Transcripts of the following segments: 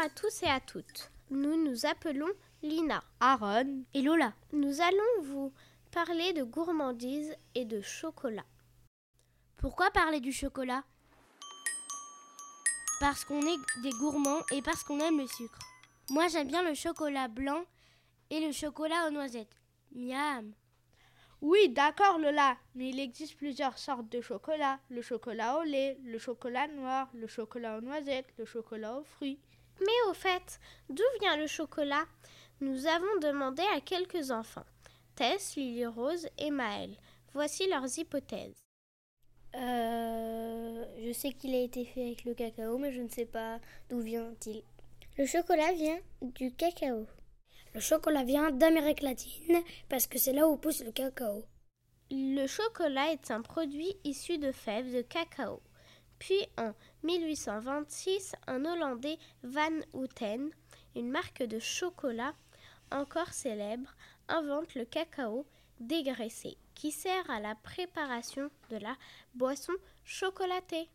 à tous et à toutes. Nous nous appelons Lina, Aaron et Lola. Nous allons vous parler de gourmandise et de chocolat. Pourquoi parler du chocolat? Parce qu'on est des gourmands et parce qu'on aime le sucre. Moi j'aime bien le chocolat blanc et le chocolat aux noisettes. Miam oui, d'accord Lola, mais il existe plusieurs sortes de chocolat. Le chocolat au lait, le chocolat noir, le chocolat aux noisettes, le chocolat aux fruits. Mais au fait, d'où vient le chocolat? Nous avons demandé à quelques enfants. Tess, Lily Rose et Maël. Voici leurs hypothèses. Euh, je sais qu'il a été fait avec le cacao, mais je ne sais pas d'où vient-il. Le chocolat vient du cacao. Le chocolat vient d'Amérique latine parce que c'est là où pousse le cacao. Le chocolat est un produit issu de fèves de cacao. Puis en 1826, un Hollandais Van Houten, une marque de chocolat encore célèbre, invente le cacao dégraissé qui sert à la préparation de la boisson chocolatée.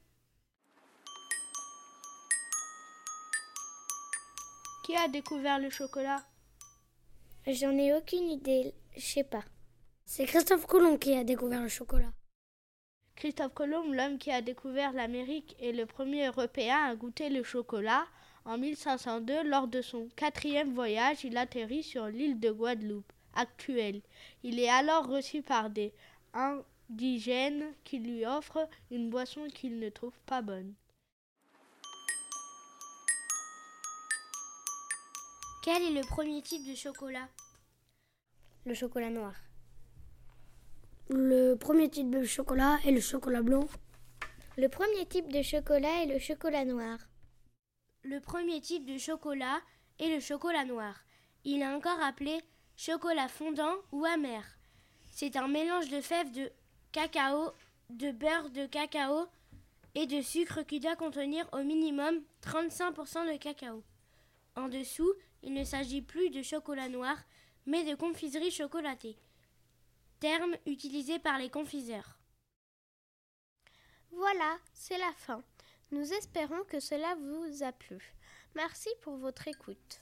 Qui a découvert le chocolat? J'en ai aucune idée, je sais pas. C'est Christophe Colomb qui a découvert le chocolat. Christophe Colomb, l'homme qui a découvert l'Amérique, est le premier Européen à goûter le chocolat. En 1502, lors de son quatrième voyage, il atterrit sur l'île de Guadeloupe actuelle. Il est alors reçu par des indigènes qui lui offrent une boisson qu'il ne trouve pas bonne. Quel est le premier type de chocolat? Le chocolat noir. Le premier type de chocolat est le chocolat blanc. Le premier type de chocolat est le chocolat noir. Le premier type de chocolat est le chocolat noir. Il est encore appelé chocolat fondant ou amer. C'est un mélange de fèves de cacao, de beurre de cacao et de sucre qui doit contenir au minimum 35% de cacao. En dessous, il ne s'agit plus de chocolat noir, mais de confiserie chocolatée, terme utilisé par les confiseurs. Voilà, c'est la fin. Nous espérons que cela vous a plu. Merci pour votre écoute.